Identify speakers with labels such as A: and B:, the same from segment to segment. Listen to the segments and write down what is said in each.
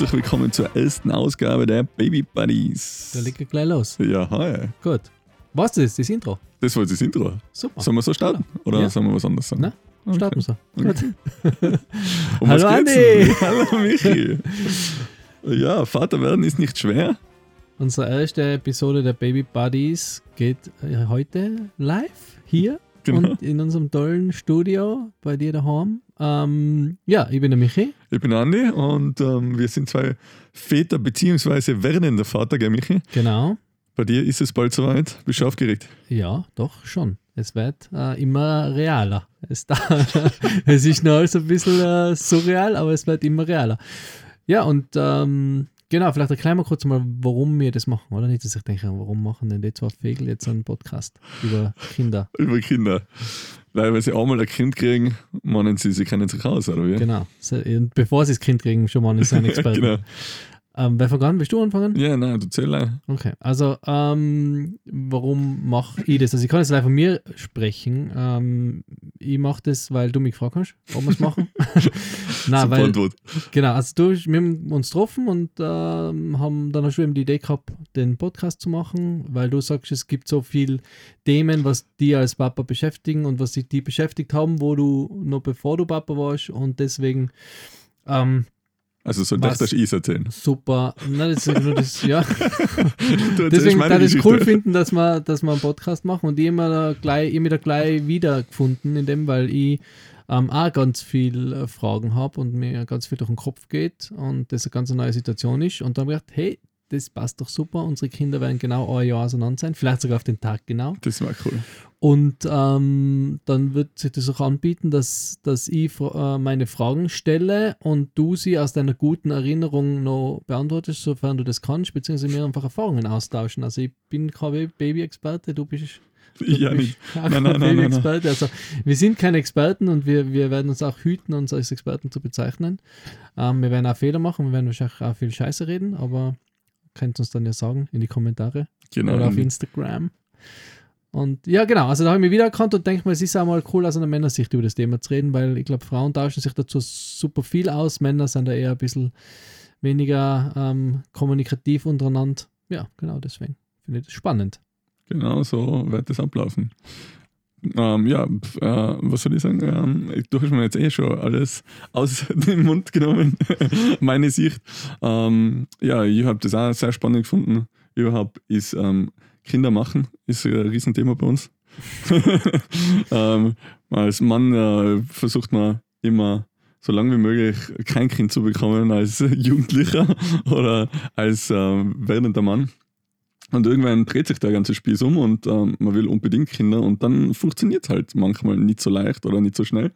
A: herzlich willkommen zur ersten Ausgabe der Baby Buddies.
B: Da legt er gleich los.
A: Ja, hi.
B: Gut. Was ist das? Das Intro?
A: Das war das Intro.
B: Super.
A: Sollen wir so starten? Oder
B: Ja.
A: sollen wir was anderes sagen?
B: Nein,
A: Okay.
B: Starten wir so.
A: Okay.
B: Gut.
A: Um
B: Hallo, Andi.
A: Hallo Michi. Ja, Vater werden ist nicht schwer.
B: Unsere erste Episode der Baby Buddies geht äh, heute live hier
A: Genau.
B: und in unserem tollen Studio bei dir daheim. Ähm, ja, ich bin der Michi.
A: Ich bin Andi und ähm, wir sind zwei Väter beziehungsweise werdender Vater, gell Michi?
B: Genau.
A: Bei dir ist es bald soweit. Bist du aufgeregt?
B: Ja, doch schon. Es wird äh, immer realer. Es, da, es ist noch alles ein bisschen äh, surreal, aber es wird immer realer. Ja, und ähm, genau, vielleicht erklären wir kurz mal, warum wir das machen, oder? Nicht, dass ich denke, warum machen denn die zwei Vögel jetzt einen Podcast über Kinder?
A: Über Kinder. Weil, wenn sie einmal ein Kind kriegen, meinen sie, sie kennen sich aus, oder wie?
B: Genau. Bevor sie das Kind kriegen, schon mal ist ein Experte.
A: genau.
B: Ähm, wer fängt an? Willst du anfangen?
A: Ja, nein, du zähl.
B: Okay, also ähm, warum mache ich das? Also ich kann jetzt live von mir sprechen. Ähm, ich mache das, weil du mich gefragt hast, ob wir es machen. Nein, weil,
A: Antwort.
B: genau, also du, wir haben uns getroffen und ähm, haben dann hast du eben die Idee gehabt, den Podcast zu machen, weil du sagst, es gibt so viele Themen, was die als Papa beschäftigen und was sich die beschäftigt haben, wo du noch bevor du Papa warst und deswegen ähm,
A: Also soll
B: Was?
A: das ich erzählen.
B: super, nein, das ist nur das, ja. Deswegen
A: meine
B: ich es cool finden, dass wir, dass wir einen Podcast machen und ich immer gleich, ich mich da gleich wiedergefunden in dem, weil ich ähm, auch ganz viel äh, Fragen habe und mir ganz viel durch den Kopf geht und das eine ganz neue Situation ist. Und dann habe ich gedacht, hey, das passt doch super, unsere Kinder werden genau ein Jahr auseinander sein, vielleicht sogar auf den Tag genau.
A: Das war cool.
B: Und ähm, dann wird sich das auch anbieten, dass, dass ich äh, meine Fragen stelle und du sie aus deiner guten Erinnerung noch beantwortest, sofern du das kannst, beziehungsweise mir einfach Erfahrungen austauschen. Also ich bin kein Baby-Experte, du bist,
A: Ich ja nicht. Nein,
B: kein
A: nein.
B: Baby-Experte. Also wir sind keine Experten und wir, wir werden uns auch hüten, uns als Experten zu bezeichnen. Ähm, wir werden auch Fehler machen, wir werden wahrscheinlich auch viel Scheiße reden, aber könnt uns dann ja sagen in die Kommentare
A: Genau.
B: oder auf Instagram. Und ja, genau, also da habe ich mich wiedererkannt und denke mal, es ist auch mal cool, aus einer Männersicht über das Thema zu reden, weil ich glaube, Frauen tauschen sich dazu super viel aus, Männer sind da eher ein bisschen weniger ähm, kommunikativ untereinander. Ja, genau, deswegen finde ich das spannend.
A: Genau so wird das ablaufen. Ähm, ja, äh, was soll ich sagen? Ähm, du hast mir jetzt eh schon alles aus dem Mund genommen, meine Sicht. Ähm, ja, ich habe das auch sehr spannend gefunden. Überhaupt ist ähm, Kinder machen, ist ein Riesenthema bei uns. ähm, als Mann äh, versucht man immer so lange wie möglich kein Kind zu bekommen als Jugendlicher oder als ähm, werdender Mann. Und irgendwann dreht sich der ganze Spieß um und ähm, man will unbedingt Kinder und dann funktioniert halt manchmal nicht so leicht oder nicht so schnell.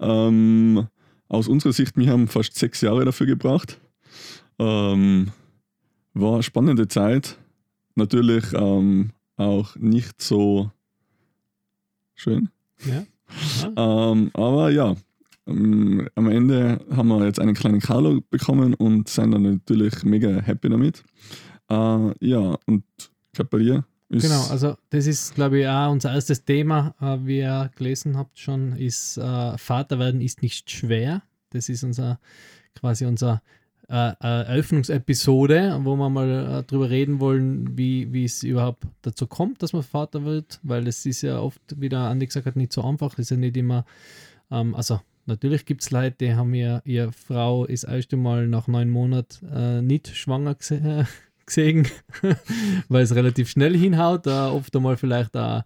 A: Ähm, aus unserer Sicht, wir haben fast sechs Jahre dafür gebraucht. Ähm, war eine spannende Zeit. Natürlich ähm, auch nicht so schön.
B: Ja. ja.
A: Ähm, aber ja, ähm, am Ende haben wir jetzt einen kleinen Carlo bekommen und sind dann natürlich mega happy damit. Äh, ja, und ich glaube bei dir ist.
B: Genau, also das ist, glaube ich, auch unser erstes Thema, äh, wie ihr gelesen habt schon, ist äh, Vater werden ist nicht schwer. Das ist unser quasi unser Eröffnungsepisode, wo wir mal drüber reden wollen, wie, es überhaupt dazu kommt, dass man Vater wird, weil es ist ja oft, wie der Andi gesagt hat, nicht so einfach. Es ist ja nicht immer, ähm, also natürlich gibt es Leute, die haben ja, ihre Frau ist erst einmal nach neun Monaten äh, nicht schwanger gese gesehen, weil es relativ schnell hinhaut, äh, oft einmal vielleicht auch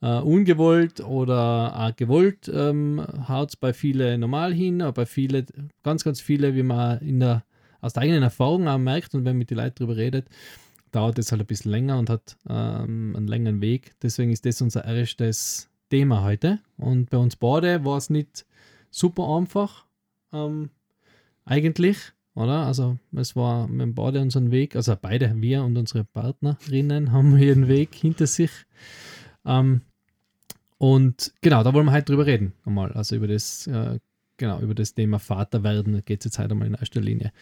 B: äh, ungewollt oder auch gewollt ähm, haut es bei vielen normal hin, aber bei vielen, ganz, ganz viele, wie man in der, aus der eigenen Erfahrung auch merkt und wenn man mit den Leuten darüber redet, dauert es halt ein bisschen länger und hat ähm, einen längeren Weg. Deswegen ist das unser erstes Thema heute. Und bei uns beide war es nicht super einfach, ähm, eigentlich, oder? Also es war mit dem beide unseren Weg, also beide, wir und unsere Partnerinnen haben ihren Weg hinter sich. Ähm, und genau, da wollen wir heute drüber reden, nochmal. Also über das, äh, genau, über das Thema Vater werden geht es jetzt heute einmal in erster Linie.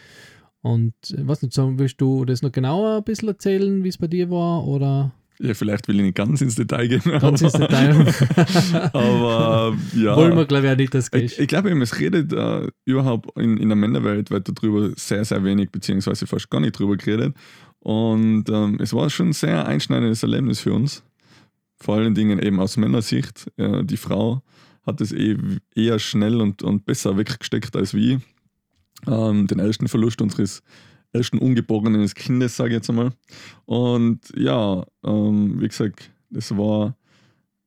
B: Und äh, was nicht, so, willst du das noch genauer ein bisschen erzählen, wie es bei dir war? Oder?
A: Ja, vielleicht will ich nicht ganz ins Detail gehen.
B: Ganz ins Detail.
A: aber ja.
B: Wollen wir, glaube ich, auch nicht, dass
A: ich, ich glaube, es redet äh, überhaupt in, in der Männerwelt wird darüber sehr, sehr wenig, beziehungsweise fast gar nicht drüber geredet. Und ähm, es war schon ein sehr einschneidendes Erlebnis für uns. Vor allen Dingen eben aus Männersicht. Äh, die Frau hat es eh, eher schnell und, und besser weggesteckt als wir. Ähm, den ersten Verlust unseres ersten ungeborenen Kindes, sage ich jetzt einmal. Und ja, ähm, wie gesagt, das war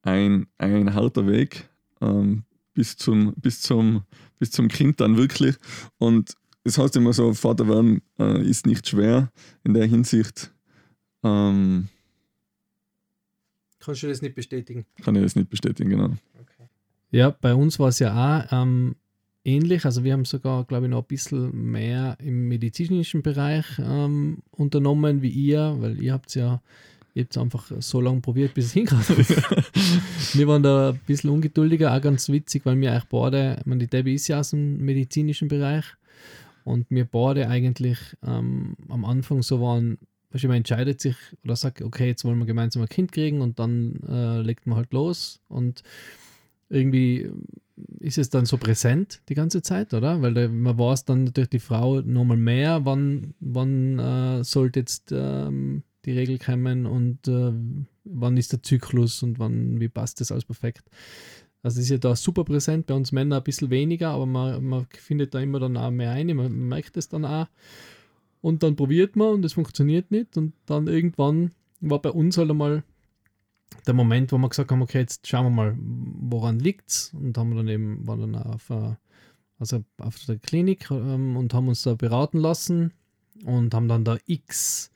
A: ein, ein harter Weg ähm, bis, zum, bis, zum, bis zum Kind dann wirklich. Und das heißt immer so, Vater werden äh, ist nicht schwer in der Hinsicht. Ähm,
B: Kannst du das nicht bestätigen?
A: Kann ich das nicht bestätigen, genau.
B: Okay. Ja, bei uns war es ja auch ähm, ähnlich. Also wir haben sogar, glaube ich, noch ein bisschen mehr im medizinischen Bereich ähm, unternommen wie ihr, weil ihr habt es ja ihr habt einfach so lange probiert, bis es hinkam. wir waren da ein bisschen ungeduldiger, auch ganz witzig, weil wir eigentlich beide, ich meine, die Debbie ist ja aus dem medizinischen Bereich und wir beide eigentlich ähm, am Anfang so waren, weißt man entscheidet sich oder sagt, okay, jetzt wollen wir gemeinsam ein Kind kriegen und dann äh, legt man halt los und irgendwie ist es dann so präsent die ganze Zeit, oder? Weil der, man weiß dann natürlich die Frau nochmal mehr, wann, wann äh, sollte jetzt ähm, die Regel kommen und äh, wann ist der Zyklus und wann, wie passt das alles perfekt. Also ist ja da super präsent, bei uns Männern ein bisschen weniger, aber man, man findet da immer dann auch mehr ein, man merkt es dann auch. Und dann probiert man und es funktioniert nicht und dann irgendwann war bei uns halt einmal der Moment, wo wir gesagt haben, okay, jetzt schauen wir mal, woran liegt es und haben dann eben, waren dann auf, äh, also auf der Klinik ähm, und haben uns da beraten lassen und haben dann da x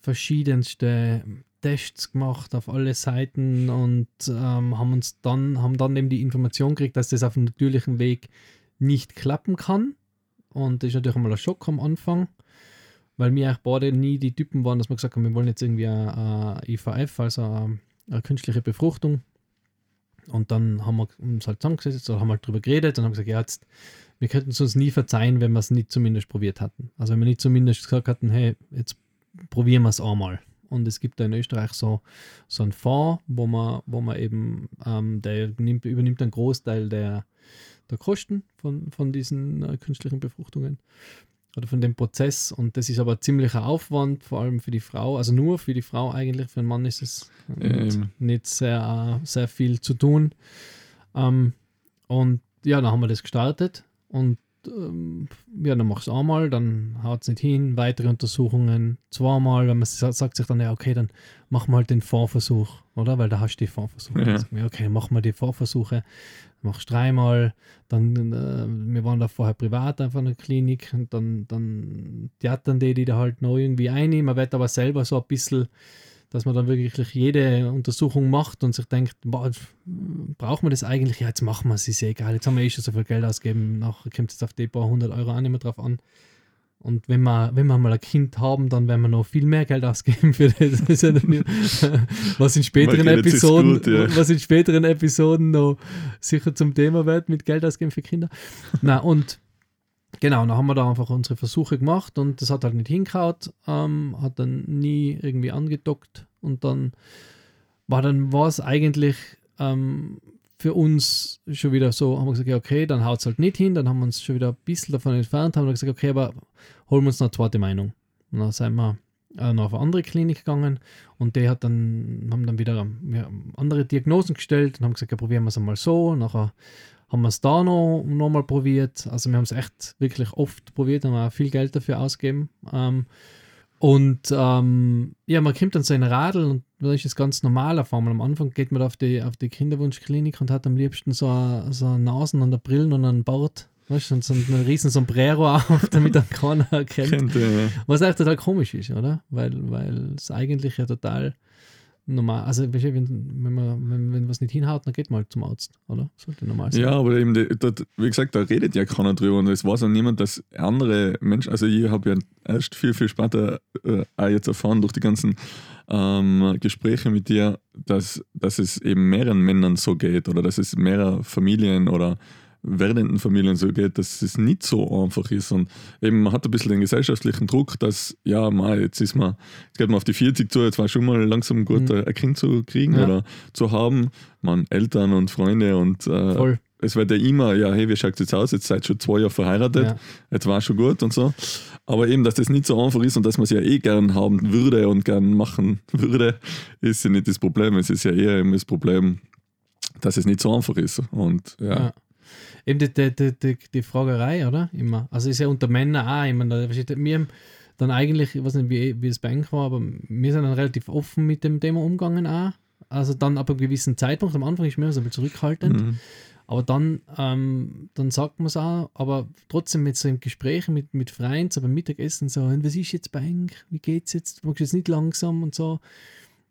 B: verschiedenste Tests gemacht auf alle Seiten und ähm, haben uns dann, haben dann eben die Information gekriegt, dass das auf dem natürlichen Weg nicht klappen kann. Und das ist natürlich einmal ein Schock am Anfang, weil wir eigentlich beide nie die Typen waren, dass wir gesagt haben, wir wollen jetzt irgendwie ein IVF, also eine, eine künstliche Befruchtung. Und dann haben wir uns halt zusammengesetzt oder haben halt drüber geredet und haben gesagt, ja, jetzt, wir könnten es uns nie verzeihen, wenn wir es nicht zumindest probiert hatten. Also wenn wir nicht zumindest gesagt hatten, hey, jetzt probieren wir es einmal. Und es gibt da in Österreich so, so einen Fonds, wo man, wo man eben, ähm, der nimmt, übernimmt einen Großteil der, der Kosten von, von diesen äh, künstlichen Befruchtungen oder von dem Prozess. Und das ist aber ziemlicher Aufwand, vor allem für die Frau, also nur für die Frau eigentlich, für den Mann ist es ähm. nicht sehr, sehr viel zu tun. Ähm, und ja, dann haben wir das gestartet und ähm, ja, dann machst du einmal, dann haut es nicht hin, weitere Untersuchungen zweimal, wenn man sagt sich dann, ja, okay, dann machen wir halt den Vorversuch, oder? Weil da hast du die Vorversuche. Ja. Okay, machen wir die Vorversuche, machst dreimal, dann, äh, wir waren da vorher privat einfach in der Klinik und dann, dann, dann die, die da halt noch irgendwie einnehmen, man wird aber selber so ein bisschen dass man dann wirklich jede Untersuchung macht und sich denkt, braucht man das eigentlich? Ja, jetzt machen wir es, ist ja egal, jetzt haben wir eh schon so viel Geld ausgegeben, nachher kommt es auf die paar hundert Euro auch nicht mehr drauf an. Und wenn wir, wenn wir mal ein Kind haben, dann werden wir noch viel mehr Geld ausgeben für das. was in späteren Episoden, gut, ja. was in späteren Episoden noch sicher zum Thema wird mit Geld ausgeben für Kinder. Na und Genau, dann haben wir da einfach unsere Versuche gemacht und das hat halt nicht hingehauen, ähm, hat dann nie irgendwie angedockt und dann war dann war es eigentlich ähm, für uns schon wieder so, haben wir gesagt, ja, okay, dann haut es halt nicht hin, dann haben wir uns schon wieder ein bisschen davon entfernt, haben wir gesagt, okay, aber holen wir uns eine zweite Meinung. Und dann sind wir äh, noch auf eine andere Klinik gegangen und die hat dann, haben dann wieder ja, andere Diagnosen gestellt und haben gesagt, ja, probieren wir es einmal so. Nachher haben wir es da noch, noch mal probiert. Also wir haben es echt wirklich oft probiert, haben auch viel Geld dafür ausgegeben. Ähm, und ähm, ja, man kommt dann so in Radl und das ist das ganz normal auf einmal. Am Anfang geht man auf die, auf die Kinderwunschklinik und hat am liebsten so, a, so Nasen und Brillen und einen Bart. Weißt du, so ein riesen Sombrero auf, damit er keiner erkennt. Kennt, ja. Was eigentlich total komisch ist, oder? Weil, weil es eigentlich ja total normal, also wenn, wenn, man, wenn, wenn was nicht hinhaut, dann geht man halt zum Arzt, oder? Sollte normal sein.
A: Ja, aber eben, dort, wie gesagt, da redet ja keiner drüber und es weiß auch niemand, dass andere Menschen, also ich habe ja erst viel, viel später äh, auch jetzt erfahren durch die ganzen ähm, Gespräche mit dir, dass, dass es eben mehreren Männern so geht oder dass es mehrere Familien oder werdenden Familien so geht, dass es nicht so einfach ist. Und eben, man hat ein bisschen den gesellschaftlichen Druck, dass, ja, mal, jetzt ist man, jetzt geht man auf die 40 zu, jetzt war schon mal langsam gut, mhm. ein Kind zu kriegen ja. oder zu haben. Man, Eltern und Freunde und äh, es wird ja immer, ja, hey, wie schaut es jetzt aus? Jetzt seid ihr schon zwei Jahre verheiratet, ja. jetzt war schon gut und so. Aber eben, dass das nicht so einfach ist und dass man es ja eh gern haben würde und gern machen würde, ist ja nicht das Problem. Es ist ja eher eben das Problem, dass es nicht so einfach ist. Und ja. ja.
B: Eben die, die, die, die, Fragerei, oder? Immer. Also ist ja unter Männern auch immer. Wir haben dann eigentlich, ich weiß nicht, wie, wie es bei euch war, aber wir sind dann relativ offen mit dem Thema umgegangen auch. Also dann ab einem gewissen Zeitpunkt, am Anfang ist mir so ein bisschen zurückhaltend. Mhm. Aber dann, ähm, dann sagt man es auch, aber trotzdem mit so im Gespräch mit, mit Freunden, beim Mittagessen so, was ist jetzt bei euch? Wie geht's jetzt? Magst du jetzt nicht langsam und so?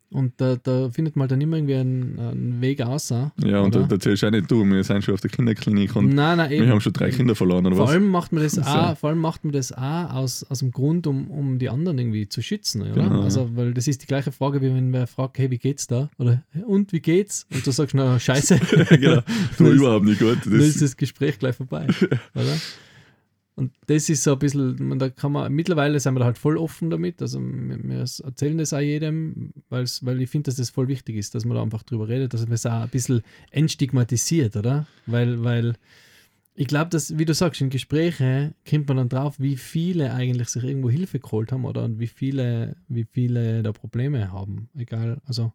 B: Und da, da, findet man dann immer irgendwie einen, einen Weg aus.
A: Ja, und da, da zählst auch nicht du. Wir sind schon auf der Kinderklinik und
B: nein, nein,
A: wir haben schon drei Kinder verloren, oder
B: vor
A: was?
B: Allem macht man das so. auch, vor allem macht man das auch aus, aus dem Grund, um, um die anderen irgendwie zu schützen. Oder? Genau, also, weil das ist die gleiche Frage, wie wenn wer fragt, hey, wie geht's da? Oder und wie geht's? Und du sagst, na, scheiße.
A: genau, du überhaupt nicht gut.
B: Das dann ist das Gespräch gleich vorbei. oder? Und das ist so ein bisschen, da kann man, mittlerweile sind wir da halt voll offen damit. Also wir, erzählen das auch jedem, weil ich finde, dass das voll wichtig ist, dass man da einfach drüber redet, dass man es auch ein bisschen entstigmatisiert, oder? Weil, weil ich glaube, dass, wie du sagst, in Gesprächen kommt man dann drauf, wie viele eigentlich sich irgendwo Hilfe geholt haben, oder? Und wie viele, wie viele da Probleme haben. Egal, also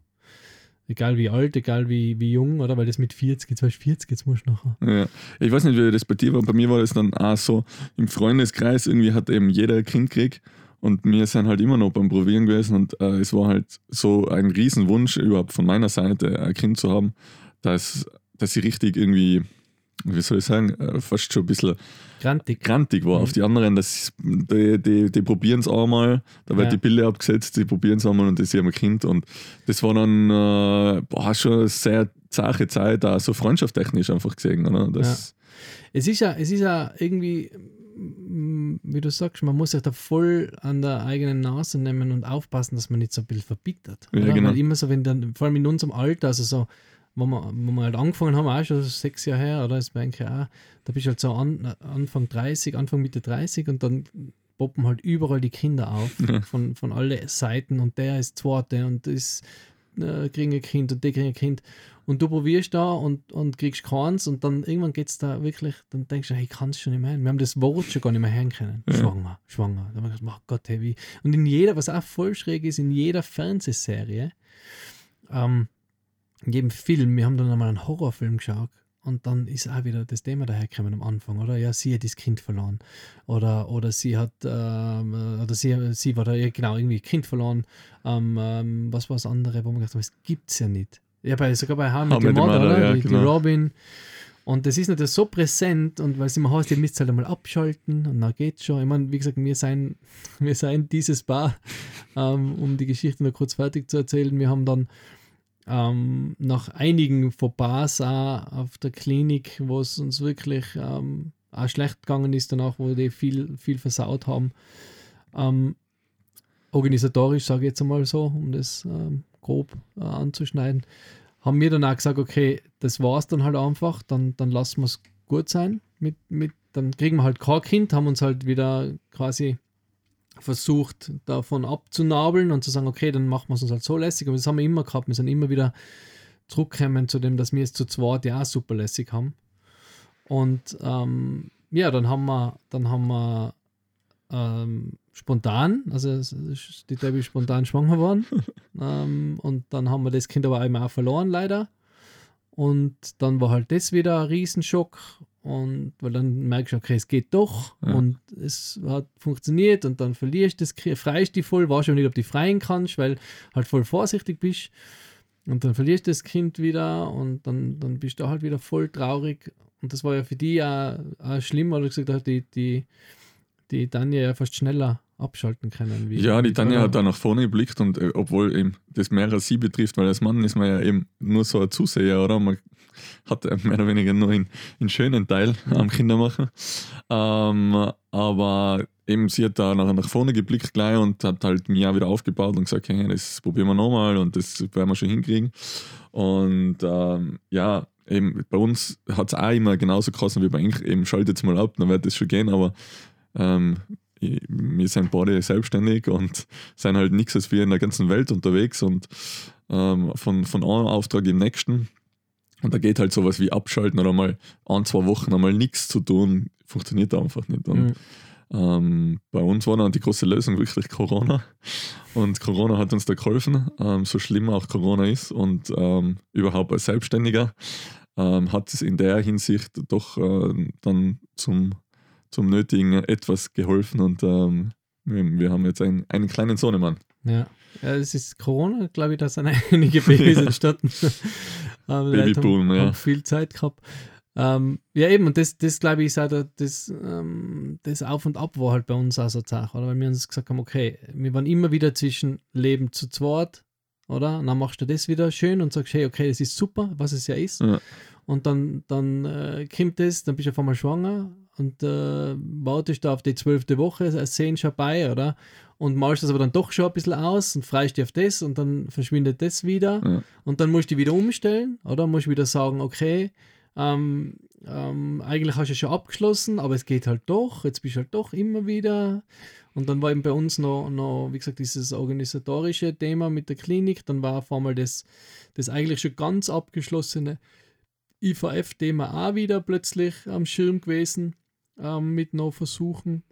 B: Egal wie alt, egal wie, wie jung, oder? Weil das mit 40, jetzt warst 40, jetzt musst du nachher.
A: Ja. Ich weiß nicht, wie das bei dir war. Bei mir war das dann auch so, im Freundeskreis irgendwie hat eben jeder ein Kind gekriegt und wir sind halt immer noch beim Probieren gewesen und äh, es war halt so ein Riesenwunsch überhaupt von meiner Seite, ein Kind zu haben, dass, dass ich richtig irgendwie wie soll ich sagen, äh, fast schon ein bisschen
B: grantig,
A: grantig war. Mhm. Auf die anderen, das, die, die, die probieren es einmal, da wird ja. die Pille abgesetzt, die probieren es einmal und das ist ihr Kind. Und das war dann äh, boah, schon eine sehr zache Zeit, auch so freundschaftstechnisch einfach gesehen. Oder? Das
B: ja. Es, ist ja, es ist ja irgendwie, wie du sagst, man muss sich da voll an der eigenen Nase nehmen und aufpassen, dass man nicht so ein bisschen verbittert. Ja, genau. Weil immer so, wenn dann, vor allem in unserem Alter, also so wo wir, wo wir halt angefangen haben, auch schon sechs Jahre her, oder? Das bei auch, da bist du halt so an, Anfang 30, Anfang Mitte 30 und dann poppen halt überall die Kinder auf von, von allen Seiten und der ist zweite und das äh, kriegen ein Kind und der kriegen ein Kind und du probierst da und, und kriegst keins und dann irgendwann geht es da wirklich, dann denkst du, hey, ich kann es schon nicht mehr hören. Wir haben das Wort schon gar nicht mehr hören können. Ja. Schwanger, schwanger. Dann haben wir gedacht, oh Gott, hey, wie. Und in jeder, was auch voll schräg ist, in jeder Fernsehserie, ähm, in jedem Film, wir haben dann einmal einen Horrorfilm geschaut und dann ist auch wieder das Thema dahergekommen am Anfang, oder? Ja, sie hat das Kind verloren. Oder, oder sie hat, ähm, oder sie, sie war da, ja, genau, irgendwie Kind verloren. Ähm, ähm, was war das andere, wo man gedacht hat, das gibt es ja nicht. Ja, bei, sogar bei How Met Mother, Mother, oder? Ja, die, genau. die, Robin. Und das ist natürlich so präsent und weil es immer heißt, ihr müsst halt einmal abschalten und dann geht's schon. Ich meine, wie gesagt, wir seien, wir seien dieses Paar, ähm, um die Geschichte noch kurz fertig zu erzählen. Wir haben dann ähm, nach einigen Fauxpas auf der Klinik, wo es uns wirklich ähm, auch schlecht gegangen ist, danach, wo die viel, viel versaut haben. Ähm, organisatorisch, sage ich jetzt einmal so, um das ähm, grob äh, anzuschneiden, haben wir dann auch gesagt, okay, das war es dann halt einfach, dann, dann lassen wir es gut sein. Mit, mit, dann kriegen wir halt kein Kind, haben uns halt wieder quasi versucht, davon abzunabeln und zu sagen, okay, dann machen wir es uns halt so lässig. Aber das haben wir immer gehabt. Wir sind immer wieder zurückgekommen zu dem, dass wir es zu zweit ja auch super lässig haben. Und ähm, ja, dann haben wir, dann haben wir ähm, spontan, also die Debbie spontan schwanger geworden. ähm, und dann haben wir das Kind aber einmal auch verloren, leider. Und dann war halt das wieder ein Riesenschock. Und weil dann merkst du, okay, es geht doch ja. und es hat funktioniert und dann verlierst du das, freist die voll, weißt schon nicht, ob du freien kannst, weil halt voll vorsichtig bist. Und dann verlierst du das Kind wieder und dann, dann bist du halt wieder voll traurig. Und das war ja für die auch, auch schlimm, weil du gesagt hast, die, die, die Tanja ja fast schneller abschalten können.
A: ja, die Tanja hat da nach vorne geblickt und äh, obwohl eben das mehr als sie betrifft, weil als Mann ist man ja eben nur so ein Zuseher, oder? Man hat mehr oder weniger nur einen, einen schönen Teil am Kindermachen. Ähm, aber eben sie hat da nach, nach vorne geblickt gleich und hat halt mir auch wieder aufgebaut und gesagt, hey, das probieren wir nochmal und das werden wir schon hinkriegen. Und ähm, ja, eben bei uns hat es auch immer genauso geheißen wie bei eigentlich eben schaltet jetzt mal ab, dann wird das schon gehen, aber ähm, wir sind beide selbstständig und sind halt nichts als wir in der ganzen Welt unterwegs und ähm, von, von einem Auftrag im nächsten. Und da geht halt sowas wie abschalten oder mal ein, zwei Wochen einmal nichts zu tun, funktioniert einfach nicht. Und mhm. ähm, bei uns war dann die große Lösung wirklich Corona. Und Corona hat uns da geholfen, ähm, so schlimm auch Corona ist und ähm, überhaupt als Selbstständiger ähm, hat es in der Hinsicht doch äh, dann zum zum Nötigen etwas geholfen und ähm, wir haben jetzt einen, einen kleinen Sohnemann.
B: Ja. ja, es ist Corona, glaube ich, da sind einige Babys ja. entstanden.
A: Babyboom, haben, ja. Haben
B: viel Zeit gehabt. Ähm, ja, eben, und das, das glaube ich, ist auch das, ähm, das Auf und Ab war halt bei uns auch so Sache, oder? Weil wir uns gesagt haben, okay, wir waren immer wieder zwischen Leben zu zweit, oder? Und dann machst du das wieder schön und sagst, hey, okay, das ist super, was es ja ist. Ja. Und dann, dann äh, kommt das, dann bist du auf einmal schwanger und äh, wartest da auf die zwölfte Woche, es sehen schon bei, oder? Und malst das aber dann doch schon ein bisschen aus und freust dich auf das und dann verschwindet das wieder. Ja. Und dann musst du wieder umstellen, oder? Musst wieder sagen, okay, ähm, ähm, eigentlich hast du schon abgeschlossen, aber es geht halt doch, jetzt bist du halt doch immer wieder. Und dann war eben bei uns noch, noch wie gesagt, dieses organisatorische Thema mit der Klinik. Dann war auf einmal das, das eigentlich schon ganz abgeschlossene IVF-Thema auch wieder plötzlich am Schirm gewesen ähm, mit noch Versuchen.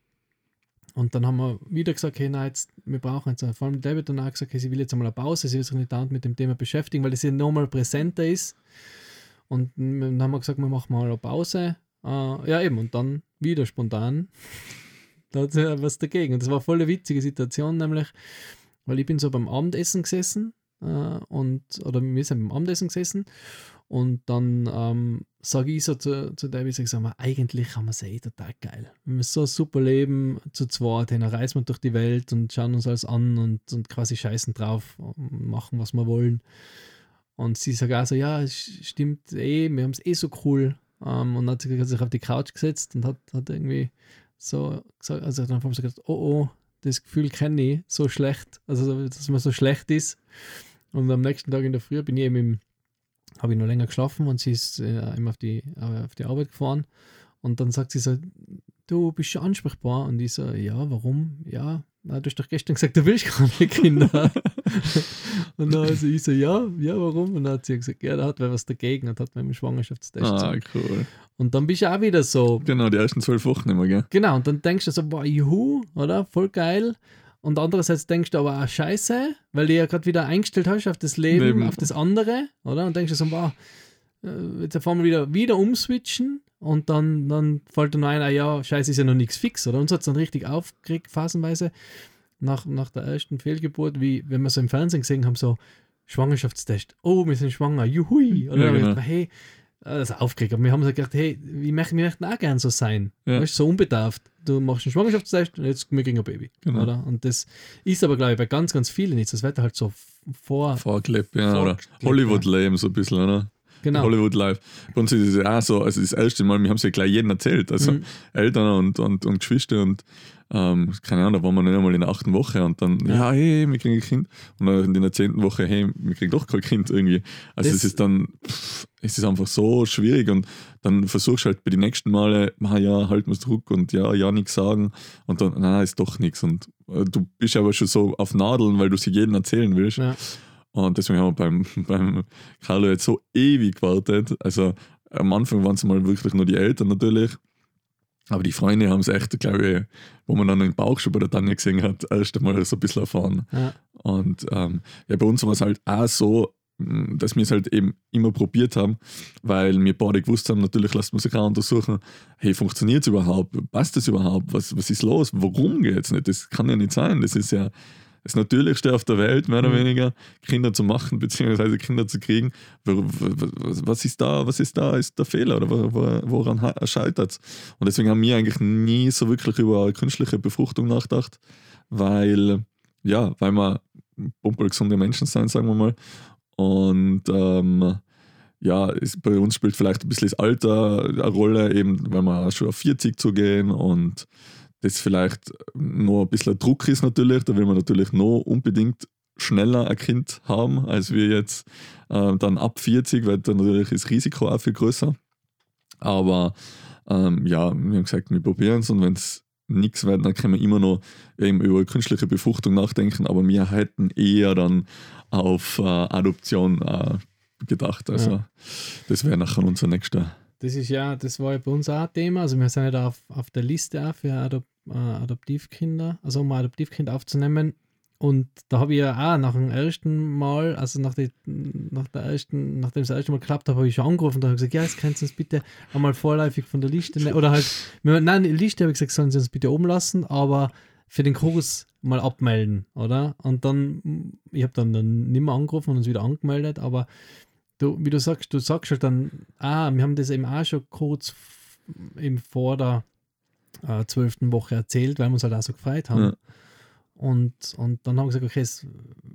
B: Und dann haben wir wieder gesagt, hey, nein, jetzt, wir brauchen jetzt, vor allem David auch gesagt, hey, sie will jetzt einmal eine Pause, sie will sich nicht dauernd mit dem Thema beschäftigen, weil das ja nochmal präsenter ist. Und dann haben wir gesagt, wir machen mal eine Pause. Äh, ja, eben, und dann wieder spontan. da hat sie was dagegen. Und das war voll eine witzige Situation, nämlich, weil ich bin so beim Abendessen gesessen äh, und, oder wir sind beim Abendessen gesessen und dann ähm, sage ich so zu, zu David, ich sage eigentlich haben wir es eh total geil. Wir so super leben, zu zweit, dann reisen wir durch die Welt und schauen uns alles an und, und quasi scheißen drauf, machen, was wir wollen. Und sie sagt auch so, ja, es stimmt eh, wir haben es eh so cool. Ähm, und dann hat sie sich auf die Couch gesetzt und hat, hat irgendwie so gesagt, also dann haben sie gesagt, oh oh, das Gefühl kenne ich, so schlecht, also dass man so schlecht ist. Und am nächsten Tag in der Früh bin ich eben im habe ich noch länger geschlafen und sie ist äh, immer auf die, äh, auf die Arbeit gefahren. Und dann sagt sie so, du bist schon ansprechbar. Und ich so, ja, warum? Ja, na, du hast doch gestern gesagt, du willst keine Kinder. und dann also ich so, ja, ja, warum? Und dann hat sie gesagt, ja, da hat wer was dagegen und hat mir einen Schwangerschaftstest.
A: Ah, cool.
B: Und dann bist du auch wieder so.
A: Genau, die ersten zwölf Wochen immer, gell?
B: Genau, und dann denkst du so, boah, juhu, oder? Voll geil. Und andererseits denkst du aber auch scheiße, weil du ja gerade wieder eingestellt hast auf das Leben, Leben, auf das andere, oder? Und denkst du so, wow, äh, jetzt fahren wir wieder, wieder umswitchen und dann, dann fällt dir noch ein, ah ja, scheiße, ist ja noch nichts fix, oder? Uns hat es dann richtig aufgeregt, phasenweise, nach, nach der ersten Fehlgeburt, wie wenn wir so im Fernsehen gesehen haben, so Schwangerschaftstest, oh, wir sind schwanger, juhui, oder? Ja, genau. hey, also aufgeregt. Aber wir haben so gedacht, hey, wir möchten, wir möchten auch gerne so sein. Ja. Weißt, so unbedarft. Du machst einen Schwangerschaftstest und jetzt wir kriegen ein Baby. Genau. Oder? Und das ist aber, glaube ich, bei ganz, ganz vielen nicht. Das wird halt so vor.
A: Vorgelebt, ja. Vor oder Hollywood-Leben so ein bisschen, oder? Genau. Hollywood Live. Bei uns ist es auch so, also das erste Mal, wir haben es ja gleich jedem erzählt. Also mhm. Eltern und, und, und Geschwister und ähm, keine Ahnung, da waren wir nicht einmal in der achten Woche und dann, ja, ja hey, wir kriegen ein Kind. Und dann in der zehnten Woche, hey, wir kriegen doch kein Kind irgendwie. Also das es ist dann, pff, es ist einfach so schwierig und dann versuchst du halt bei den nächsten Male, ah, ja, halt mal Druck und ja, ja, nichts sagen und dann, nein, ist doch nichts. Und äh, du bist aber schon so auf Nadeln, weil du sie jedem erzählen willst. Ja. Und deswegen haben wir beim, beim Carlo jetzt so ewig gewartet. Also am Anfang waren es mal wirklich nur die Eltern natürlich. Aber die Freunde haben es echt, glaube ich, wo man dann den Bauch schon bei der Tanja gesehen hat, erst einmal so ein bisschen erfahren. Ja. Und ähm, ja, bei uns war es halt auch so, mm, dass wir es halt eben immer probiert haben, weil wir beide gewusst haben, natürlich lässt man sich auch untersuchen, hey, funktioniert es überhaupt? Passt das überhaupt? Was, was ist los? Warum geht es nicht? Das kann ja nicht sein. Das ist ja das Natürlichste auf der Welt, mehr oder mhm. weniger, Kinder zu machen, beziehungsweise Kinder zu kriegen. Was ist da, was ist da, ist der Fehler oder woran scheitert es? Und deswegen haben wir eigentlich nie so wirklich über künstliche Befruchtung nachgedacht, weil, ja, weil wir pumpergesunde Menschen sind, sagen wir mal. Und ähm, ja, ist, bei uns spielt vielleicht ein bisschen das Alter eine Rolle, eben weil wir schon auf 40 zugehen und das vielleicht noch ein bisschen Druck ist natürlich, da will man natürlich noch unbedingt schneller ein Kind haben, als wir jetzt äh, dann ab 40, weil dann natürlich das Risiko auch viel größer. Aber ähm, ja, wir haben gesagt, wir probieren es und wenn es nichts wird, dann können wir immer noch eben über künstliche Befruchtung nachdenken, aber wir hätten eher dann auf äh, Adoption äh, gedacht. Also ja. das wäre nachher unser nächster.
B: Das ist ja, das war ja bei uns auch ein Thema. Also wir sind ja da auf, auf der Liste auch für Adop, äh, Adoptivkinder, also um ein Adoptivkind aufzunehmen. Und da habe ich ja auch nach dem ersten Mal, also nach, die, nach der ersten, nachdem es das erste Mal geklappt hat, habe ich schon angerufen und habe gesagt, ja, jetzt können Sie uns bitte einmal vorläufig von der Liste nehmen. Oder halt, nein, die Liste habe ich gesagt, sollen Sie uns bitte oben lassen, aber für den Kurs mal abmelden, oder? Und dann, ich habe dann, dann nicht mehr angerufen und uns wieder angemeldet, aber du, wie du sagst, du sagst halt dann, ah, wir haben das eben auch schon kurz eben vor der äh, zwölften äh, Woche erzählt, weil wir uns halt auch so gefreut haben. Ja. Und, und dann haben wir gesagt, okay, es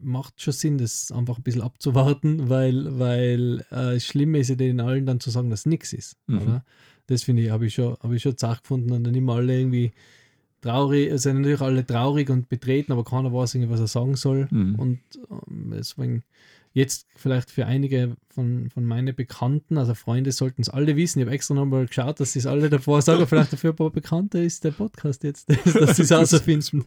B: macht schon Sinn, das einfach ein bisschen abzuwarten, weil, weil äh, das Schlimme ist ja den allen dann zu sagen, dass nichts ist. Mhm. Das finde ich, habe ich schon, habe ich schon zart gefunden und dann immer alle irgendwie traurig, also natürlich alle traurig und betreten, aber keiner weiß irgendwie, was er sagen soll. Mhm. Und ähm, deswegen Jetzt vielleicht für einige von, von meinen Bekannten, also Freunde, sollten es alle wissen. Ich habe extra nochmal geschaut, dass sie es alle davor sagen. Vielleicht dafür ein paar Bekannte ist der Podcast jetzt, dass sie es auch so finden.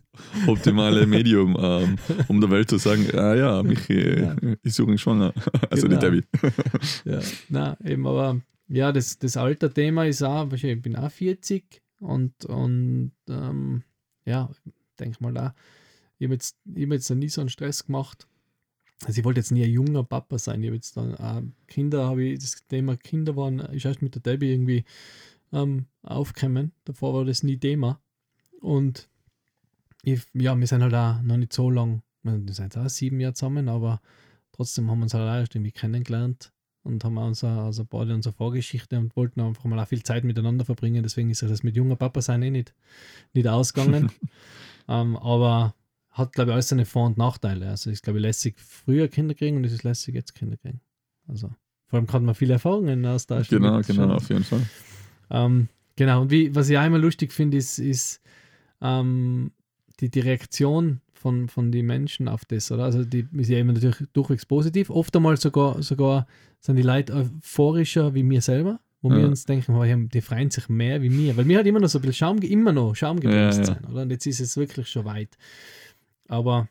A: Optimale Medium, ähm, um der Welt zu sagen: Ah ja, Michi ja. ist übrigens schwanger. Also genau. die Debbie.
B: ja, na, eben, aber ja, das, das Alter-Thema ist auch, ich bin auch 40 und, und ähm, ja, denke mal da, ich habe jetzt, hab jetzt nie so einen Stress gemacht also ich wollte jetzt nie ein junger Papa sein. Ich habe jetzt dann äh, Kinder, habe ich das Thema Kinder waren, ist erst mit der Debbie irgendwie ähm, aufgekommen. Davor war das nie Thema. Und ich, ja, wir sind halt auch noch nicht so lang, wir sind jetzt auch sieben Jahre zusammen, aber trotzdem haben wir uns halt auch erst irgendwie kennengelernt und haben unser, also beide unsere Vorgeschichte und wollten einfach mal auch viel Zeit miteinander verbringen. Deswegen ist das mit junger Papa sein eh nicht, nicht ausgegangen. ähm, aber hat, glaube ich, alles seine Vor- und Nachteile. Also ist, glaube ich, lässig früher Kinder kriegen und es ist lässig jetzt Kinder kriegen. Also vor allem kann man viele Erfahrungen austauschen.
A: Genau, genau, schon. auf jeden Fall.
B: Ähm, genau, und wie, was ich immer lustig finde, ist, ist ähm, die, die Reaktion von, von den Menschen auf das, oder? Also die ist ja immer natürlich durchwegs positiv. Oft einmal sogar, sogar sind die Leute euphorischer wie mir selber, wo ja. wir uns denken, oh, die freuen sich mehr wie mir. Weil mir halt immer noch so ein bisschen Schaum, immer noch Schaumgebremst ja, ja. sein, oder? Und jetzt ist es wirklich schon weit. Aber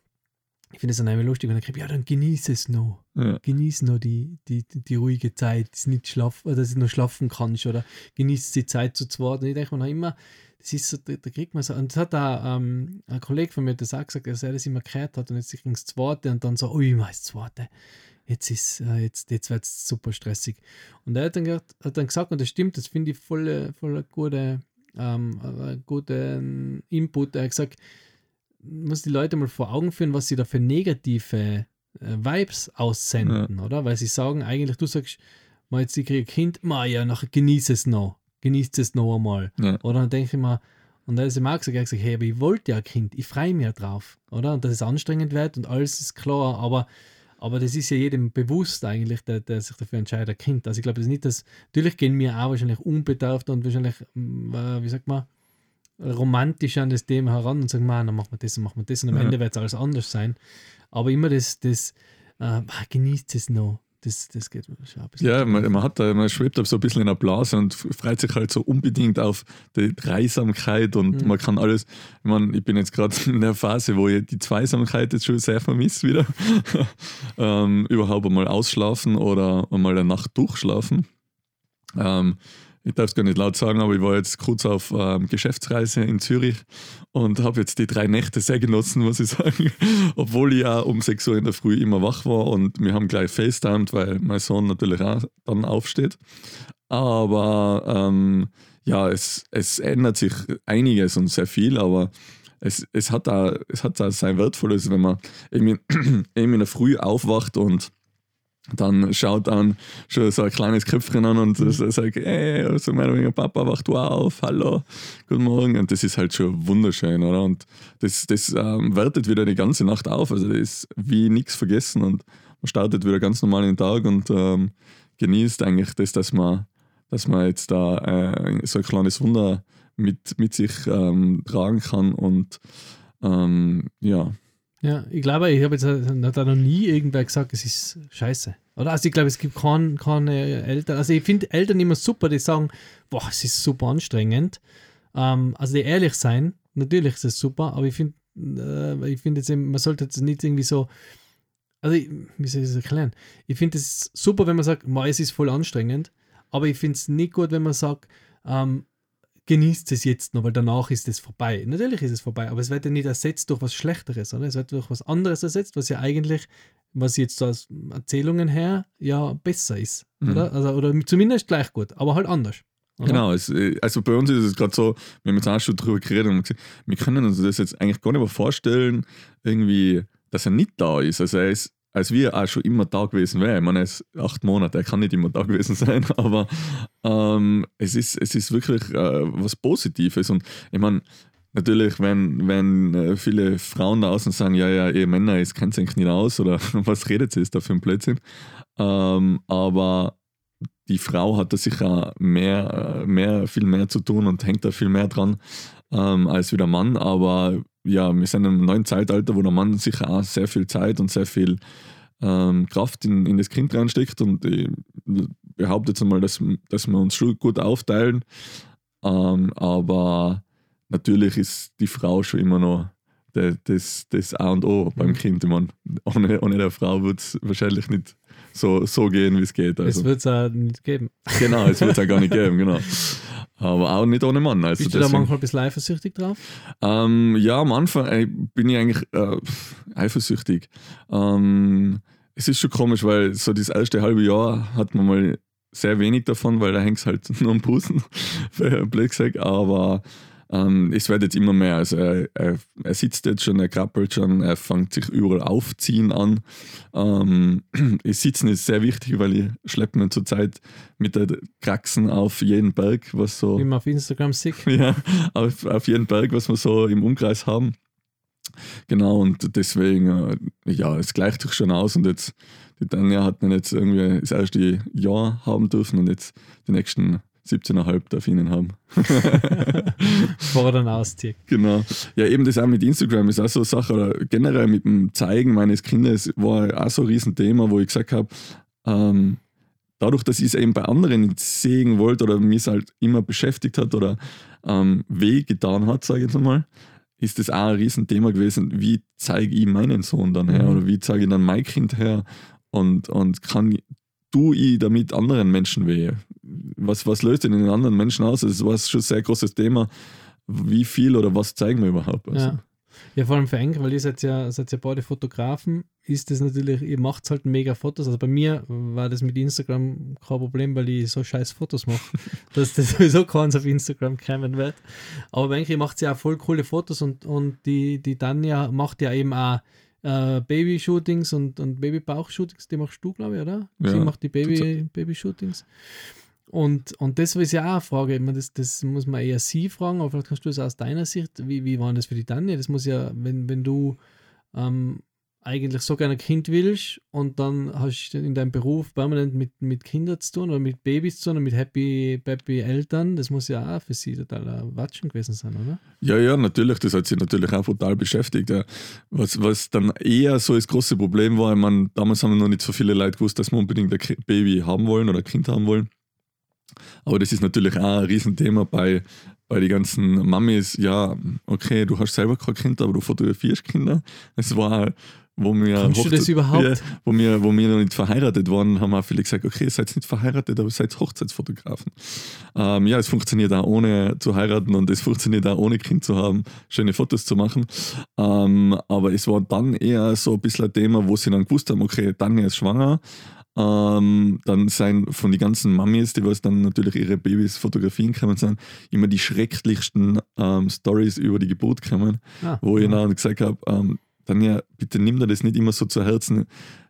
B: ich finde es dann einmal lustig, wenn er kriegt, ja, dann genieße es noch. Ja. Genieß noch die, die, die, ruhige Zeit, dass, nicht schlaf, dass du noch schlafen kannst oder genieße die Zeit zu zweit. Und ich denke mir immer, das ist so, da, da, kriegt man so, und das hat auch ähm, ein Kollege von mir das auch gesagt, dass er das immer gehört hat und jetzt kriegen das zweite und dann so, ui, mal das zweite. Jetzt ist, äh, jetzt, jetzt wird es super stressig. Und er hat dann, gesagt, hat dann gesagt, und das stimmt, das finde ich voll, voll gute, ähm, guten Input. Er hat gesagt, muss die Leute mal vor Augen führen, was sie da für negative äh, Vibes aussenden, ja. oder? Weil sie sagen eigentlich, du sagst, mal jetzt ich kriege ein Kind, ma ja, nachher genieße es noch, genießt es noch einmal. Ja. Oder dann denke ich mir, und da ist ihm auch gesagt, hey, aber ich wollte ja ein Kind, ich freue mich ja drauf, oder? Und dass es anstrengend wird und alles ist klar, aber, aber das ist ja jedem bewusst eigentlich, der, der sich dafür entscheidet, ein Kind. Also ich glaube, das ist nicht das, natürlich gehen wir auch wahrscheinlich unbedarft und wahrscheinlich, äh, wie sagt man, romantisch an das Thema heran und sagen, man, dann machen wir das und machen wir das und am ja. Ende wird es alles anders sein. Aber immer das, das äh, genießt es noch. Das, das geht schon ein bisschen.
A: Ja, man, man, hat man schwebt da so ein bisschen in der Blase und freut sich halt so unbedingt auf die Dreisamkeit und mhm. man kann alles. Ich, meine, ich bin jetzt gerade in der Phase, wo ich die Zweisamkeit jetzt schon sehr vermisst wieder. ähm, überhaupt einmal ausschlafen oder einmal eine Nacht durchschlafen. Ähm, ich darf es gar nicht laut sagen, aber ich war jetzt kurz auf ähm, Geschäftsreise in Zürich und habe jetzt die drei Nächte sehr genossen, muss ich sagen. Obwohl ich ja um 6 Uhr in der Früh immer wach war und wir haben gleich FaceTimed, weil mein Sohn natürlich auch dann aufsteht. Aber ähm, ja, es, es ändert sich einiges und sehr viel, aber es, es, hat da, es hat da sein Wertvolles, wenn man eben, eben in der Früh aufwacht und dann schaut dann schon so ein kleines Köpfchen an und sagt, hey, also mein Papa, wach du auf, hallo, guten Morgen. Und das ist halt schon wunderschön, oder? Und das, das ähm, wertet wieder die ganze Nacht auf. Also das ist wie nichts vergessen und man startet wieder ganz normal in den Tag und ähm, genießt eigentlich das, dass man, dass man jetzt da äh, so ein kleines Wunder mit, mit sich ähm, tragen kann und ähm, ja,
B: Ja, ich glaube, ich habe jetzt hat noch nie irgendwer gesagt, es ist scheiße. Oder? Also ich glaube, es gibt kein, keine Eltern. Also ich finde Eltern immer super, die sagen, boah, es ist super anstrengend. Ähm, also die ehrlich sein, natürlich ist es super, aber ich finde, äh, ich finde jetzt man sollte jetzt nicht irgendwie so, also ich, wie soll ich das erklären? Ich finde es super, wenn man sagt, es ist voll anstrengend, aber ich finde es nicht gut, wenn man sagt, ähm, genießt es jetzt noch, weil danach ist es vorbei. Natürlich ist es vorbei, aber es wird ja nicht ersetzt durch was Schlechteres, oder? Es wird durch was anderes ersetzt, was ja eigentlich, was jetzt aus Erzählungen her ja besser ist, mhm. oder? Also, oder zumindest gleich gut, aber halt anders.
A: Oder? Genau, es, also bei uns ist es gerade so, wir haben jetzt auch schon darüber geredet und gesagt, wir können uns das jetzt eigentlich gar nicht mehr vorstellen, irgendwie, dass er nicht da ist. Also er ist als wir auch schon immer da gewesen wäre. Ich meine, er ist acht Monate, er kann nicht immer da gewesen sein, aber ähm, es, ist, es ist wirklich äh, was Positives. Und ich meine, natürlich, wenn, wenn äh, viele Frauen da außen sagen, ja, ja, ihr Männer, es kennt sich nicht aus oder was redet sie, da für ein Blödsinn. Ähm, aber die Frau hat da sicher mehr, äh, mehr, viel mehr zu tun und hängt da viel mehr dran ähm, als wie der Mann. Aber ja, wir sind in einem neuen Zeitalter, wo der Mann sicher auch sehr viel Zeit und sehr viel ähm, Kraft in, in das Kind reinsteckt und ich behaupte jetzt einmal, dass, dass wir uns schon gut aufteilen. Ähm, aber natürlich ist die Frau schon immer noch das, das A und O beim. Kind. Ich meine, ohne, ohne der Frau wird es wahrscheinlich nicht so, so gehen, wie es geht.
B: Also. Es wird es auch nicht geben.
A: Genau, es wird es auch gar nicht geben, genau. Aber auch nicht ohne Mann. Also
B: Bist du da manchmal ein bisschen eifersüchtig drauf?
A: Ähm, ja, am Anfang äh, bin ich eigentlich äh, eifersüchtig. Ähm, es ist schon komisch, weil so das erste halbe Jahr hat man mal sehr wenig davon, weil da hängt es halt nur am Busen, blöd gesagt. Aber ähm, es wird jetzt immer mehr. Also er, er, er, sitzt jetzt schon, er krabbelt schon, er fängt sich überall aufziehen an. Ähm, Sitzen ist sehr wichtig, weil ich schleppe mir zurzeit mit der Kraxen auf jeden Berg, was so.
B: Wie man auf Instagram sieht.
A: Ja, auf, auf jeden Berg, was wir so im Umkreis haben. Genau, und deswegen, äh, ja, es gleicht sich schon aus und jetzt, die Tanja hat dann jetzt irgendwie das erste Jahr haben dürfen und jetzt die nächsten 17,5 darf ich ihnen haben.
B: Vor dann auszieht.
A: Genau. Ja, eben das auch mit Instagram ist auch so eine Sache, oder generell mit dem Zeigen meines Kindes war auch so ein Riesenthema, wo ich gesagt habe, ähm, dadurch, dass ich es eben bei anderen nicht sehen wollte oder mich es halt immer beschäftigt hat oder ähm, weh getan hat, sage ich jetzt mal, ist das auch ein Riesenthema gewesen, wie zeige ich meinen Sohn dann her mhm. oder wie zeige ich dann mein Kind her und, und kann tue ich damit anderen Menschen weh? Was, was löst denn in den anderen Menschen aus? Das war schon ein sehr großes Thema. Wie viel oder was zeigen wir überhaupt? Also.
B: Ja. ja, vor allem für Enkel, weil ihr seid ja, seid ja beide Fotografen, ist das natürlich, ihr macht halt mega Fotos. Also bei mir war das mit Instagram kein Problem, weil ich so scheiß Fotos mache, dass das sowieso keins auf Instagram kommen wird. Aber bei Enkel macht sie ja auch voll coole Fotos und, und die, die Tanja macht ja eben auch äh, Baby-Shootings und, und Baby-Bauch-Shootings, die machst du, glaube ich, oder? Ja, Sie macht die Baby-Shootings. Und, und das ist ja auch eine Frage, meine, das, das muss man eher sie fragen, aber vielleicht kannst du es aus deiner Sicht, wie, wie war das für die Tanja? Das muss ja, wenn, wenn du ähm, eigentlich so gerne ein Kind willst und dann hast du in deinem Beruf permanent mit, mit Kindern zu tun oder mit Babys zu tun und mit happy, happy Eltern, das muss ja auch für sie total Watschen gewesen sein, oder?
A: Ja, ja, natürlich, das hat sie natürlich auch total beschäftigt. Ja. Was, was dann eher so das große Problem war, ich meine, damals haben noch nicht so viele Leute gewusst, dass wir unbedingt ein Baby haben wollen oder ein Kind haben wollen. Aber das ist natürlich auch ein Riesenthema bei, bei den ganzen Mamis. Ja, okay, du hast selber kein Kind, aber du fotografierst Kinder. Es war wo wir,
B: Kannst du das überhaupt?
A: Ja, wo, wir, wo wir noch nicht verheiratet waren, haben auch viele gesagt, okay, seid nicht verheiratet, aber seid Hochzeitsfotografen. Ähm, ja, es funktioniert auch ohne zu heiraten und es funktioniert auch ohne Kind zu haben, schöne Fotos zu machen. Ähm, aber es war dann eher so ein bisschen ein Thema, wo sie dann gewusst haben, okay, Tanja ist schwanger. Ähm, dann sind von den ganzen Mamis, die was dann natürlich ihre Babys fotografieren können, sind immer die schrecklichsten ähm, Stories über die Geburt kommen, ah, wo ich dann gesagt habe, ähm, dann ja, bitte nimm dir das nicht immer so zu Herzen.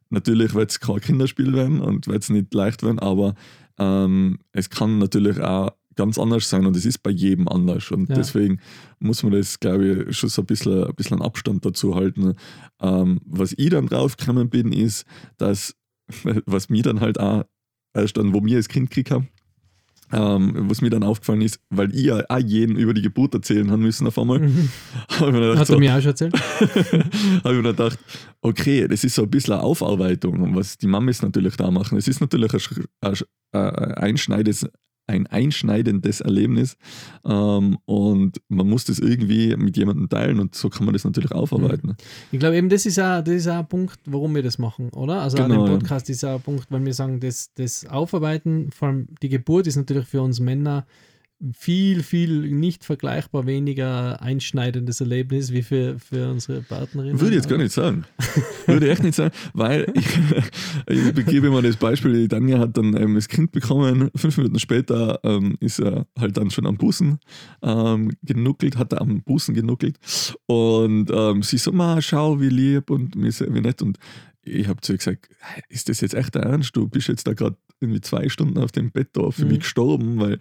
A: Natürlich wird es kein Kinderspiel werden und wird es nicht leicht werden, aber ähm, es kann natürlich auch ganz anders sein und es ist bei jedem anders. Und ja. deswegen muss man das, glaube ich, schon so ein bisschen, ein bisschen Abstand dazu halten. Ähm, was ich dann draufgekommen bin, ist, dass, was mir dann halt auch erst dann, wo wir das Kind gekriegt haben, ähm, was mir dann aufgefallen ist, weil ich ja auch jeden über die Geburt erzählen haben müssen auf einmal.
B: Mhm.
A: Gedacht,
B: Hat
A: so,
B: er mir auch schon erzählt?
A: habe ich mir gedacht, okay, das ist so ein bisschen eine Aufarbeitung, und was die Mamis natürlich da machen. Es ist natürlich ein, ein, ein, einschneidendes, ein einschneidendes Erlebnis ähm, und man muss das irgendwie mit jemandem teilen und so kann man das natürlich aufarbeiten.
B: Ich glaube eben, das ist auch, das ist auch ein Punkt, warum wir das machen, oder? Also an
A: Genau,
B: dem
A: ja.
B: Podcast ist auch ein Punkt, weil wir sagen, das, das Aufarbeiten, vor allem die Geburt ist natürlich für uns Männer viel, viel nicht vergleichbar weniger einschneidendes Erlebnis wie für, für unsere Partnerin.
A: Würde ich jetzt gar nicht sagen. Würde ich echt nicht sagen, weil ich, ich begebe mal das Beispiel, die Tanja hat dann ähm, das Kind bekommen, fünf Minuten später ähm, ist er halt dann schon am Busen ähm, genuckelt, hat er am Busen genuckelt und ähm, sie so, ma, schau, wie lieb und wie nett und ich habe zu ihr gesagt, ist das jetzt echt der Ernst? Du bist jetzt da gerade irgendwie zwei Stunden auf dem Bett da für
B: Mhm.
A: mich gestorben, weil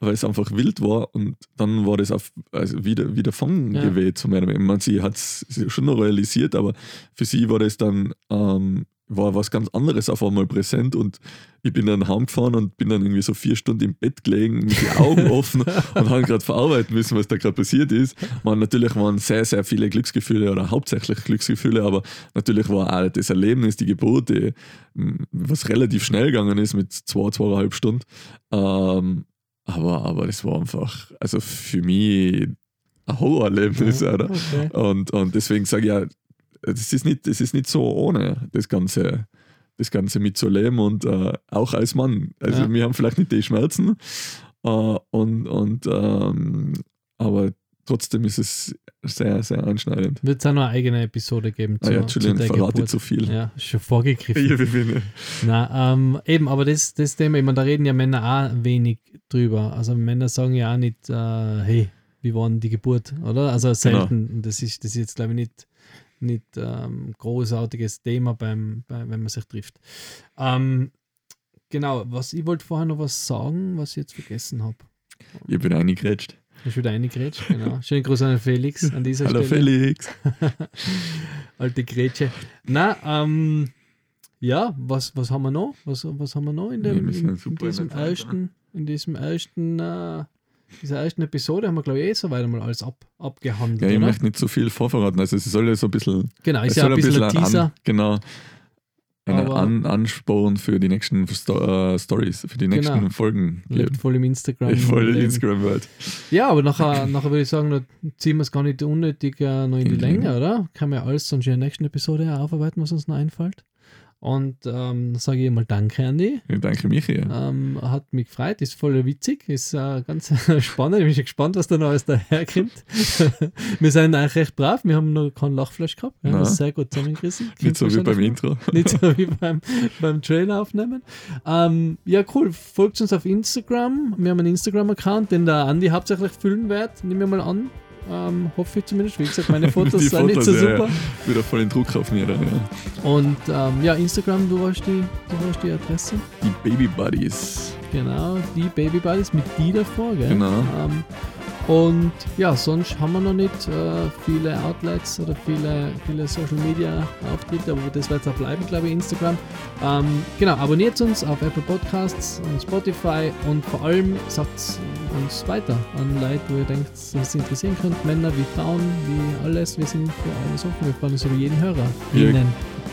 A: weil es einfach wild war und dann war das auf, also wieder, wieder Fang
B: Ja.
A: geweht zu meiner. Ich meine, sie hat es schon noch realisiert, aber für sie war das dann ähm, war was ganz anderes auf einmal präsent und ich bin dann heimgefahren und bin dann irgendwie so vier Stunden im Bett gelegen mit den Augen offen und habe gerade verarbeiten müssen, was da gerade passiert ist. Man, natürlich waren sehr, sehr viele Glücksgefühle oder hauptsächlich Glücksgefühle, aber natürlich war auch das Erlebnis, die Geburt, die, was relativ schnell gegangen ist mit zwei, zweieinhalb Stunden. Ähm, aber, aber das war einfach, also für mich ein Horrorerlebnis, oder?
B: Okay.
A: Und, und deswegen sage ich ja, das ist nicht, das ist nicht so ohne das Ganze, das Ganze mitzuleben und äh, auch als Mann. Also
B: Ja.
A: wir haben vielleicht nicht die Schmerzen äh, und, und ähm, aber trotzdem ist es sehr, sehr einschneidend.
B: Wird es auch noch eine eigene Episode geben
A: Ah ja, Entschuldigung,
B: der
A: verrate zu viel.
B: Ja, schon vorgegriffen. Na, ähm, eben, aber das, das Thema, ich meine, da reden ja Männer auch wenig drüber. Also Männer sagen ja auch nicht, äh, hey, wie war denn die Geburt, oder? Also selten. Und Das ist, das ist jetzt, glaube ich, nicht, nicht ähm, großartiges Thema, beim, bei, wenn man sich trifft. Ähm, genau, was ich wollte vorher noch was sagen, was ich jetzt vergessen habe.
A: ich bin eingegrätscht.
B: Ist wieder eingegrätscht, genau. Schönen Gruß an den Felix an dieser
A: Hallo
B: Stelle.
A: Felix.
B: Alte Grätsche. Na, ähm, ja, was, was haben wir noch? Was, was haben wir noch in,
A: Ja,
B: dem,
A: sind
B: in, in diesem ersten, in diesem ersten, äh, dieser ersten Episode haben wir, glaube ich, eh soweit einmal alles ab, abgehandelt,
A: Ja, ich
B: oder?
A: möchte nicht so viel vorverraten. Also es soll ja so ein bisschen
B: Genau, ist ja ein bisschen ein
A: an-
B: Teaser.
A: genau. Ein
B: Aber-
A: an, Ansporn für die nächsten Sto äh, Stories, für die nächsten
B: Genau.
A: Folgen
B: Lebt voll im Instagram.
A: Ich voll
B: Leben.
A: Instagram-Welt.
B: Ja, aber nachher, nachher würde ich sagen, da ziehen wir es gar nicht unnötig äh, noch in die
A: In die
B: Länge, oder? Kann man ja alles sonst in der nächsten Episode aufarbeiten, was uns noch einfällt. Und ähm, dann sage ich mal Danke an die.
A: Ich danke Michi. Ja.
B: Ähm, hat mich gefreut, ist voll witzig, ist äh, ganz spannend. Ich bin schon gespannt, was da noch alles daherkommt. wir sind eigentlich recht brav, wir haben noch keinen Lachflash gehabt. Wir haben das sehr gut zusammengerissen.
A: Nicht so wie beim Intro.
B: Nicht so wie beim, beim Trailer aufnehmen. Ähm, ja, cool. Folgt uns auf Instagram. Wir haben einen Instagram-Account, den der Andi hauptsächlich füllen wird, nehmen wir mal an. Ähm, hoffe ich zumindest. Wie gesagt, meine Fotos sind nicht so
A: Fotos, ja,
B: super.
A: ja. Wieder voll den Druck auf mir dann, ja.
B: Und ähm, ja, Instagram, du hast die, du die Adresse.
A: Die Baby Buddies.
B: Genau, die Baby Buddies mit die davor, gell?
A: Genau.
B: Ähm, und ja, sonst haben wir noch nicht äh, viele Outlets oder viele, viele Social Media Auftritte, aber das wird auch bleiben, glaube ich, Instagram. Ähm, genau, abonniert uns auf Apple Podcasts und Spotify und vor allem sagt uns weiter an Leute, wo ihr denkt, dass es interessieren könnte, Männer wie Frauen, wie alles. Wir sind für alles offen. Wir freuen uns über jeden Hörer.
A: Ja.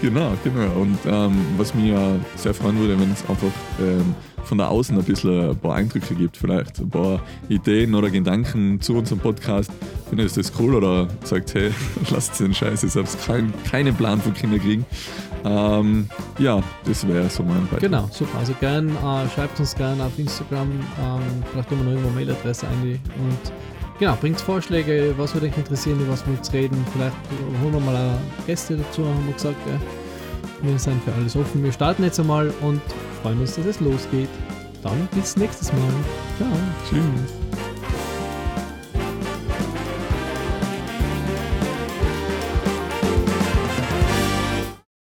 A: Genau, genau. Und ähm, was mich ja sehr freuen würde, wenn es einfach ähm, von der Außen ein bisschen ein paar Eindrücke gibt, vielleicht ein paar Ideen oder Gedanken zu unserem Podcast. Findet ihr das cool oder sagt, hey, lasst den Scheiß, ich habe kein, keinen Plan von Kinder kriegen. Ähm, ja, das wäre so mein Beitrag.
B: Genau, super. Also gern, äh, schreibt uns gern auf Instagram, ähm, vielleicht wir noch irgendwo Mailadresse ein und genau, bringt Vorschläge, was würde euch interessieren, über was wir jetzt reden. Vielleicht holen wir mal Gäste dazu, haben wir gesagt. Gell? Wir sind für alles offen. Wir starten jetzt einmal und freuen uns, dass es losgeht. Dann bis nächstes Mal. Ciao.
A: Tschüss.